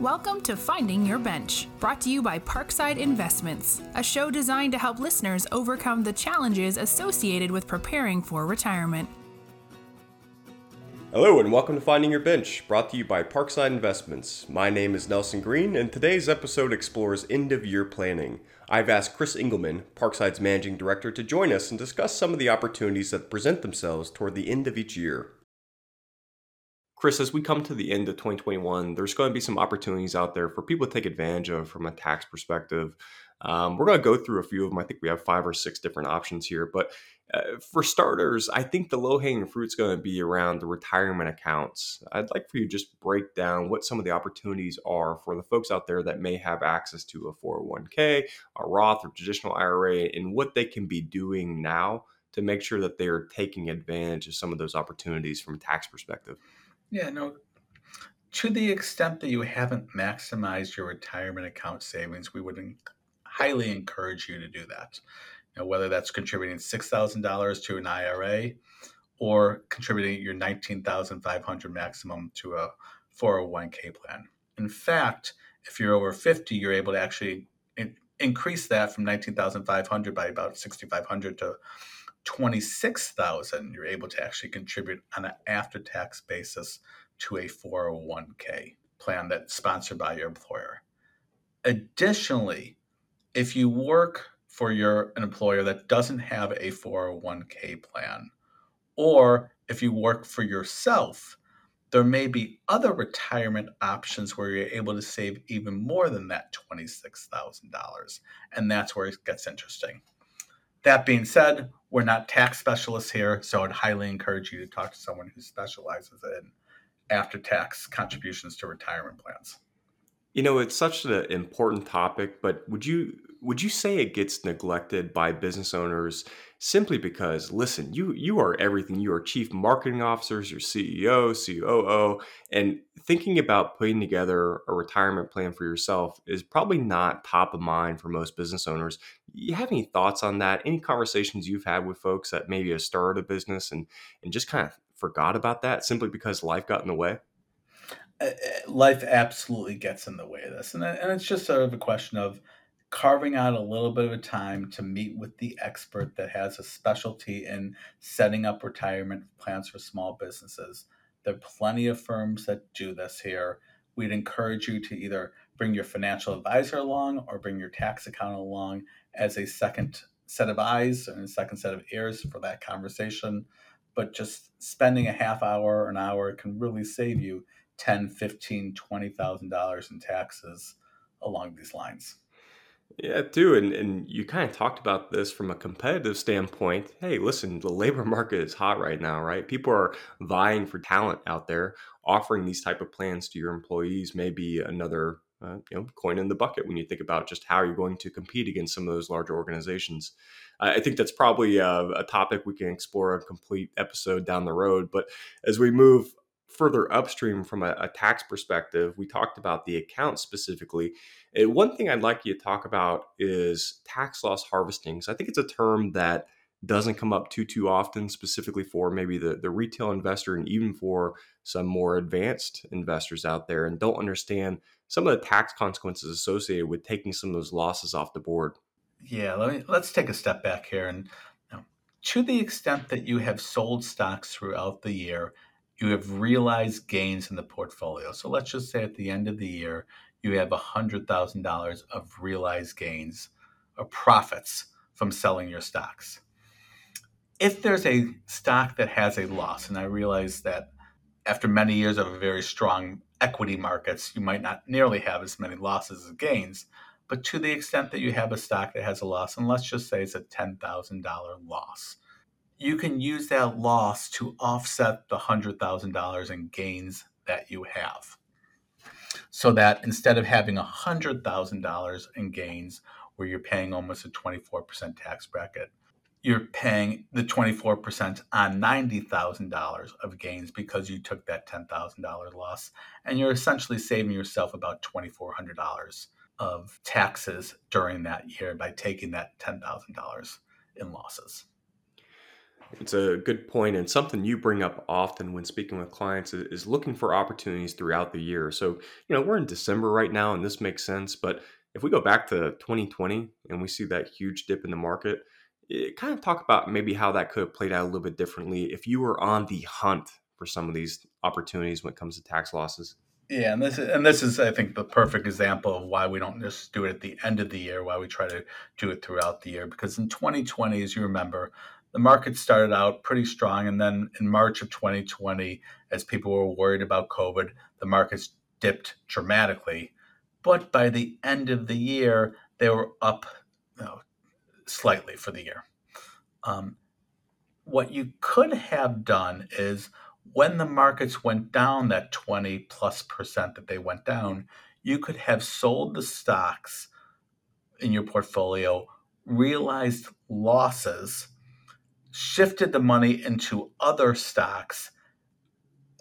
Welcome to Finding Your Bench, brought to you by Parkside Investments, a show designed to help listeners overcome the challenges associated with preparing for retirement. Hello, and welcome to Finding Your Bench, brought to you by Parkside Investments. My name is Nelson Greene, and today's episode explores end of year planning. I've asked Chris Engelman, Parkside's managing director, to join us and discuss some of the opportunities that present themselves toward the end of each year. Chris, as we come to the end of 2021, there's going to be some opportunities out there for people to take advantage of from a tax perspective. Um, we're going to go through a few of them. I think we have five or six different options here. But uh, for starters, I think the low hanging fruit is going to be around the retirement accounts. I'd like for you to just break down what some of the opportunities are for the folks out there that may have access to a 401k, a Roth, or traditional IRA, and what they can be doing now to make sure that they're taking advantage of some of those opportunities from a tax perspective. Yeah, no. To the extent that you haven't maximized your retirement account savings, we would highly encourage you to do that. You know, whether that's contributing six thousand dollars to an IRA or contributing your nineteen thousand five hundred maximum to a four hundred one k plan. In fact, if you're over fifty, you're able to actually in- increase that from nineteen thousand five hundred by about sixty five hundred to 26,000 you're able to actually contribute on an after tax basis to a 401k plan that's sponsored by your employer. Additionally, if you work for your an employer that doesn't have a 401k plan or if you work for yourself, there may be other retirement options where you're able to save even more than that $26,000. And that's where it gets interesting. That being said, we're not tax specialists here, so I'd highly encourage you to talk to someone who specializes in after tax contributions to retirement plans. You know, it's such an important topic, but would you would you say it gets neglected by business owners simply because listen, you you are everything. You are chief marketing officers, your CEO, COO, and thinking about putting together a retirement plan for yourself is probably not top of mind for most business owners. You have any thoughts on that? Any conversations you've had with folks that maybe have started a business and and just kind of forgot about that simply because life got in the way? Uh, uh, life absolutely gets in the way of this, and and it's just sort of a question of carving out a little bit of a time to meet with the expert that has a specialty in setting up retirement plans for small businesses. There are plenty of firms that do this here. We'd encourage you to either bring your financial advisor along or bring your tax accountant along as a second set of eyes and a second set of ears for that conversation. But just spending a half hour or an hour can really save you 10, 15, 20,000 dollars in taxes along these lines. Yeah, too. And, and you kind of talked about this from a competitive standpoint. Hey, listen, the labor market is hot right now, right? People are vying for talent out there. Offering these type of plans to your employees may be another uh, you know coin in the bucket when you think about just how you're going to compete against some of those larger organizations. I think that's probably a, a topic we can explore a complete episode down the road. But as we move further upstream from a, a, tax perspective, we talked about the account specifically. And one thing I'd like you to talk about is tax loss harvesting. So I think it's a term that doesn't come up too too often, specifically for maybe the, the retail investor and even for some more advanced investors out there and don't understand some of the tax consequences associated with taking some of those losses off the board. Yeah, let me let's take a step back here and you know, to the extent that you have sold stocks throughout the year you have realized gains in the portfolio. So let's just say at the end of the year, you have $100,000 of realized gains or profits from selling your stocks. If there's a stock that has a loss, and I realize that after many years of very strong equity markets, you might not nearly have as many losses as gains, but to the extent that you have a stock that has a loss, and let's just say it's a $10,000 loss, you can use that loss to offset the $100,000 in gains that you have. So that instead of having $100,000 in gains, where you're paying almost a 24% tax bracket, you're paying the 24% on $90,000 of gains because you took that $10,000 loss. And you're essentially saving yourself about $2,400 of taxes during that year by taking that $10,000 in losses. It's a good point and something you bring up often when speaking with clients is, looking for opportunities throughout the year. So, you know, we're in December right now and this makes sense, but if we go back to 2020 and we see that huge dip in the market, it, kind of talk about maybe how that could have played out a little bit differently if you were on the hunt for some of these opportunities when it comes to tax losses. Yeah, and this is and this is I think the perfect example of why we don't just do it at the end of the year, why we try to do it throughout the year. Because in 2020, as you remember, the market started out pretty strong, and then in March of 2020, as people were worried about COVID, the markets dipped dramatically. But by the end of the year, they were up you know, slightly for the year. Um, what you could have done is when the markets went down that 20 plus percent that they went down, you could have sold the stocks in your portfolio, realized losses, shifted the money into other stocks,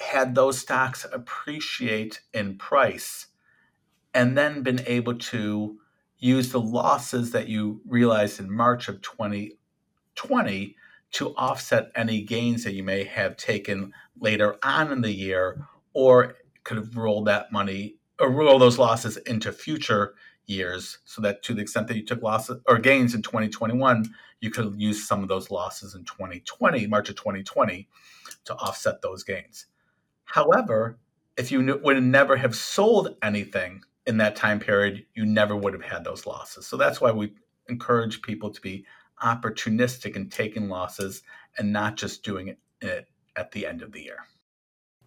had those stocks appreciate in price, and then been able to use the losses that you realized in March of 2020 to offset any gains that you may have taken later on in the year, or could have rolled that money or roll those losses into future years so that to the extent that you took losses or gains in 2021, you could use some of those losses in 2020, March of 2020, to offset those gains. However, if you would never have sold anything in that time period, you never would have had those losses. So that's why we encourage people to be opportunistic in taking losses and not just doing it at the end of the year.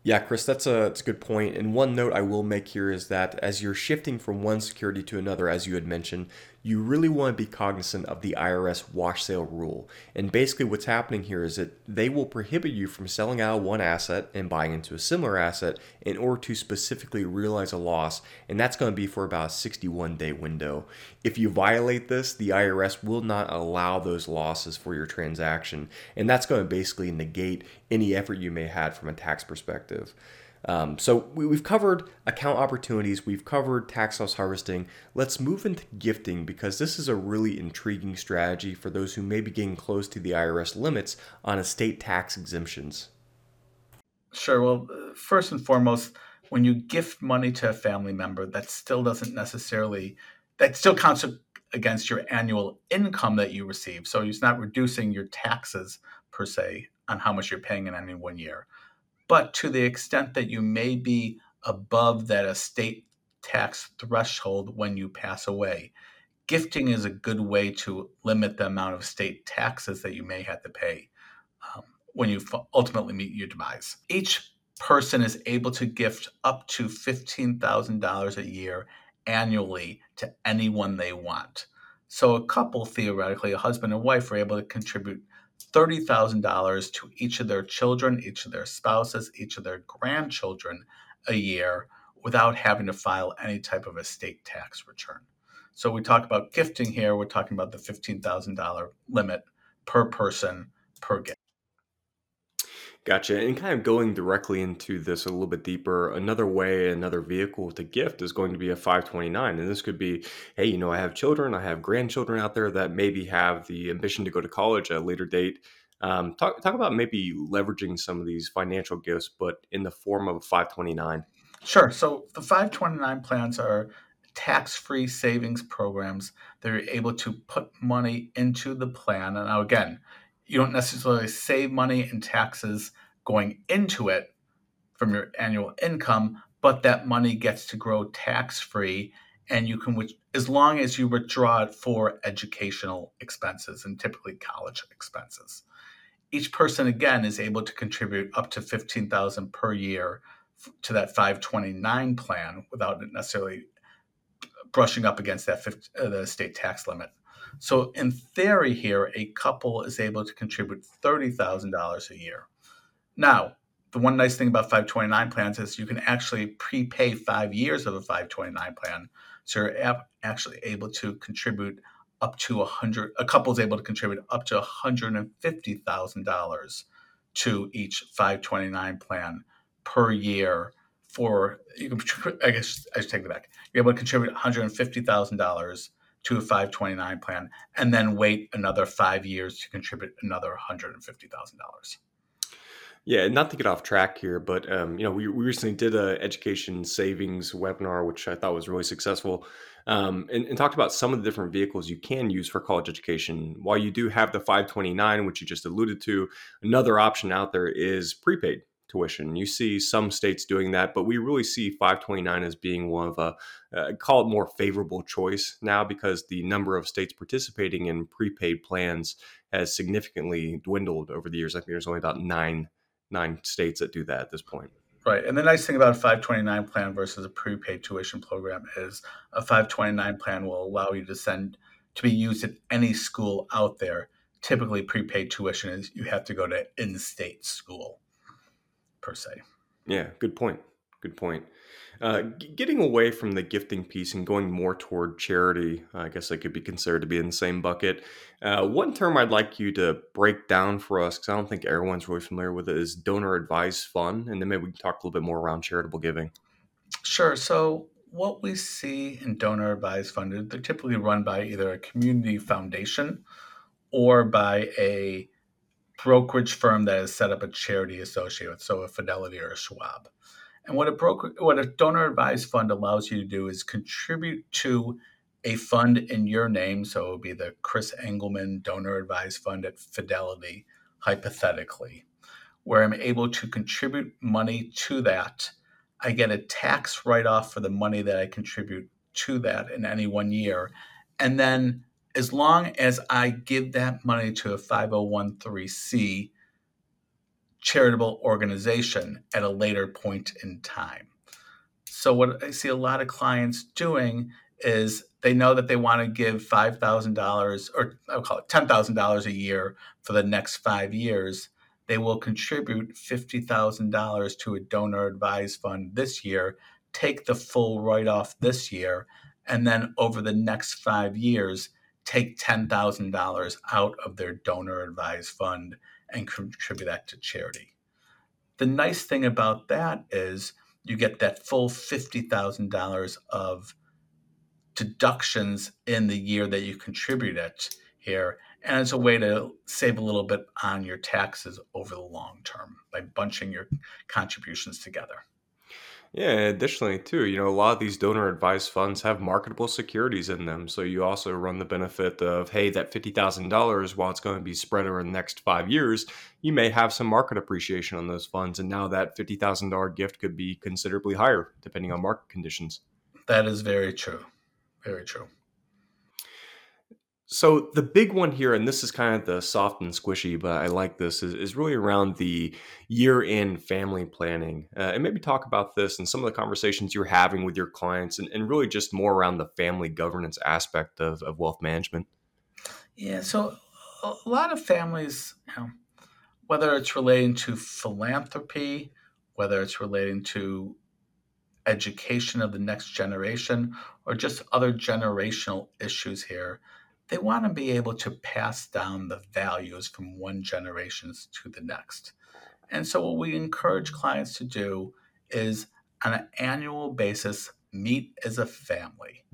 Yeah, Chris, that's a, that's a good point. And one note I will make here is that as you're shifting from one security to another, as you had mentioned, you really want to be cognizant of the IRS wash sale rule. And basically, what's happening here is that they will prohibit you from selling out one asset and buying into a similar asset in order to specifically realize a loss. And that's going to be for about a 61 day window. If you violate this, the IRS will not allow those losses for your transaction. And that's going to basically negate any effort you may have had from a tax perspective. Um, so we, have covered account opportunities, we've covered tax loss harvesting. Let's move into gifting because this is a really intriguing strategy for those who may be getting close to the IRS limits on estate tax exemptions. Sure. Well, first and foremost, when you gift money to a family member, that still doesn't necessarily that still counts against your annual income that you receive. So it's not reducing your taxes per se on how much you're paying in any one year. But to the extent that you may be above that estate tax threshold when you pass away, gifting is a good way to limit the amount of state taxes that you may have to pay um, when you ultimately meet your demise. Each person is able to gift up to $15,000 a year annually to anyone they want. So, a couple, theoretically, a husband and wife, are able to contribute $30,000 to each of their children, each of their spouses, each of their grandchildren a year without having to file any type of estate tax return. So we talk about gifting here, we're talking about the $15,000 limit per person per gift. Gotcha. And kind of going directly into this a little bit deeper, another way, another vehicle to gift is going to be a 529. And this could be, hey, you know, I have children, I have grandchildren out there that maybe have the ambition to go to college at a later date. Um, talk, talk about maybe leveraging some of these financial gifts, but in the form of a 529. Sure. So the 529 plans are tax free savings programs that are able to put money into the plan. And now, again, you don't necessarily save money in taxes going into it from your annual income, but that money gets to grow tax free. And you can, as long as you withdraw it for educational expenses and typically college expenses. Each person, again, is able to contribute up to 15000 per year to that 529 plan without necessarily brushing up against that 50, uh, the state tax limit. So, in theory, here, a couple is able to contribute $30,000 a year. Now, the one nice thing about 529 plans is you can actually prepay five years of a 529 plan. So, you're actually able to contribute up to a hundred. A couple is able to contribute up to $150,000 to each 529 plan per year for you can I guess I should take it back. You're able to contribute $150,000 to a 529 plan and then wait another five years to contribute another $150,000. Yeah, not to get off track here, but um, you know, we, we recently did a education savings webinar, which I thought was really successful, um, and, and, talked about some of the different vehicles you can use for college education. While you do have the 529, which you just alluded to, another option out there is prepaid tuition. You see some states doing that, but we really see 529 as being one of a uh, call it more favorable choice now because the number of states participating in prepaid plans has significantly dwindled over the years. I think there's only about nine nine states that do that at this point. Right. And the nice thing about a 529 plan versus a prepaid tuition program is a 529 plan will allow you to send to be used at any school out there. Typically, prepaid tuition is you have to go to in state school per se. Yeah, good point. Good point. Uh, getting away from the gifting piece and going more toward charity, I guess that could be considered to be in the same bucket. Uh, one term I'd like you to break down for us, because I don't think everyone's really familiar with it, is donor advised fund. And then maybe we can talk a little bit more around charitable giving. Sure. So, what we see in donor advised fund, they're typically run by either a community foundation or by a brokerage firm that has set up a charity associated with, so a Fidelity or a Schwab. And what a broker, what a donor advised fund allows you to do is contribute to a fund in your name. So it would be the Chris Engelman Donor Advised Fund at Fidelity, hypothetically, where I'm able to contribute money to that. I get a tax write off for the money that I contribute to that in any one year. And then as long as I give that money to a 5013C charitable organization at a later point in time. So, what I see a lot of clients doing is they know that they want to give $5,000 or I'll call it $10,000 a year for the next five years. They will contribute $50,000 to a donor advised fund this year, take the full write off this year, and then over the next five years, take $10,000 out of their donor advised fund and contribute that to charity. The nice thing about that is you get that full $50,000 of deductions in the year that you contribute it here. And it's a way to save a little bit on your taxes over the long term by bunching your contributions together. Yeah, additionally, too, you know, a lot of these donor advised funds have marketable securities in them. So you also run the benefit of, hey, that $50,000, while it's going to be spread over the next five years, you may have some market appreciation on those funds. And now that $50,000 gift could be considerably higher depending on market conditions. That is very true. Very true. So the big one here, and this is kind of the soft and squishy, but I like this, is, is really around the year-end family planning. Uh, and maybe talk about this and some of the conversations you're having with your clients and, and really just more around the family governance aspect of, of wealth management. Yeah, so a lot of families, you know, whether it's relating to philanthropy, whether it's relating to education of the next generation, or just other generational issues here – they want to be able to pass down the values from one generation to the next. And so, what we encourage clients to do is on an annual basis meet as a family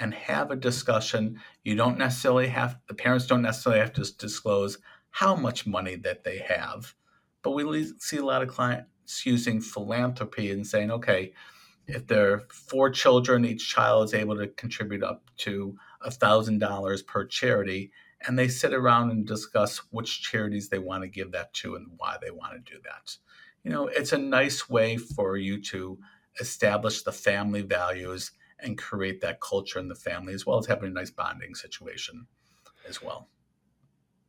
and have a discussion. You don't necessarily have, the parents don't necessarily have to disclose how much money that they have, but we see a lot of clients using philanthropy and saying, okay, if there are four children, each child is able to contribute up to $1,000 per charity, and they sit around and discuss which charities they want to give that to and why they want to do that. You know, it's a nice way for you to establish the family values and create that culture in the family, as well as having a nice bonding situation as well.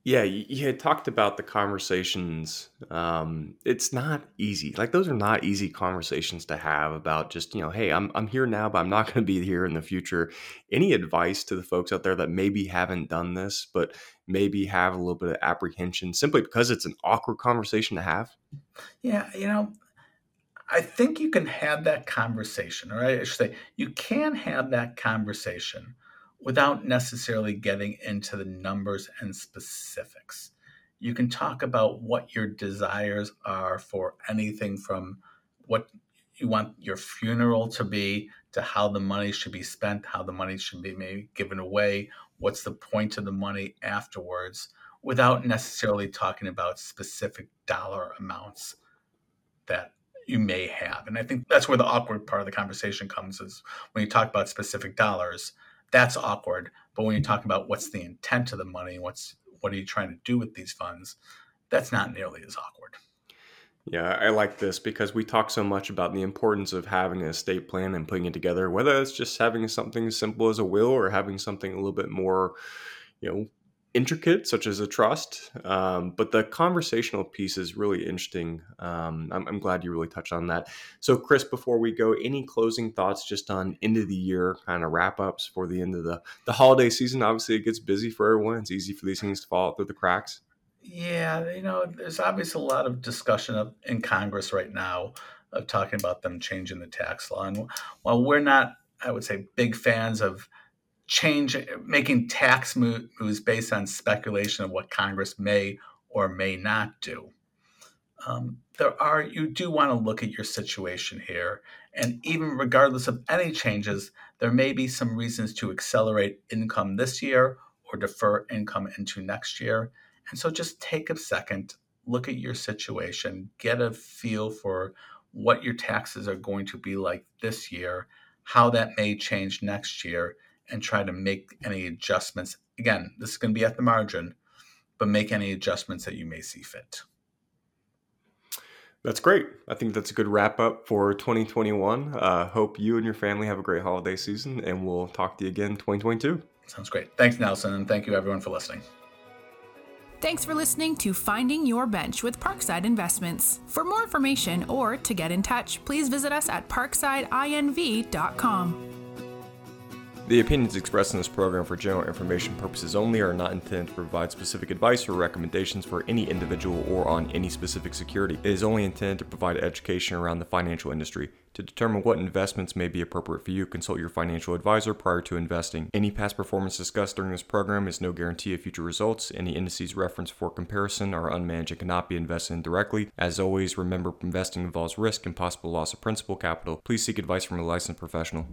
Yeah, you, had talked about the conversations. Um, it's not easy. Like those are not easy conversations to have about just you know, hey, I'm I'm here now, but I'm not going to be here in the future. Any advice to the folks out there that maybe haven't done this, but maybe have a little bit of apprehension simply because it's an awkward conversation to have? Yeah, you know, I think you can have that conversation, or I should say, you can have that conversation without necessarily getting into the numbers and specifics. You can talk about what your desires are for anything from what you want your funeral to be, to how the money should be spent, how the money should be maybe given away, what's the point of the money afterwards, without necessarily talking about specific dollar amounts that you may have. And I think that's where the awkward part of the conversation comes is when you talk about specific dollars, that's awkward. But when you talk about what's the intent of the money, what's what are you trying to do with these funds, that's not nearly as awkward. Yeah, I like this because we talk so much about the importance of having an estate plan and putting it together, whether it's just having something as simple as a will or having something a little bit more, you know, intricate, such as a trust. Um, but the conversational piece is really interesting. Um, I'm, I'm, glad you really touched on that. So, Chris, before we go, any closing thoughts just on end of the year kind of wrap ups for the end of the the holiday season? Obviously, it gets busy for everyone. It's easy for these things to fall through the cracks. Yeah, you know, there's obviously a lot of discussion in Congress right now of talking about them changing the tax law. And while we're not, I would say, big fans of change making tax moves based on speculation of what Congress may or may not do. Um, there are you do want to look at your situation here, and even regardless of any changes, there may be some reasons to accelerate income this year or defer income into next year. And so, just take a second, look at your situation, get a feel for what your taxes are going to be like this year, how that may change next year, and try to make any adjustments. Again, this is going to be at the margin, but make any adjustments that you may see fit. That's great. I think that's a good wrap up for 2021. Uh, hope you and your family have a great holiday season, and we'll talk to you again 2022. Sounds great. Thanks, Nelson, and thank you everyone for listening. Thanks for listening to Finding Your Bench with Parkside Investments. For more information or to get in touch, please visit us at parksideinv.com. The opinions expressed in this program for general information purposes only are not intended to provide specific advice or recommendations for any individual or on any specific security. It is only intended to provide education around the financial industry. To determine what investments may be appropriate for you, consult your financial advisor prior to investing. Any past performance discussed during this program is no guarantee of future results. Any indices referenced for comparison are unmanaged and cannot be invested in directly. As always, remember investing involves risk and possible loss of principal capital. Please seek advice from a licensed professional.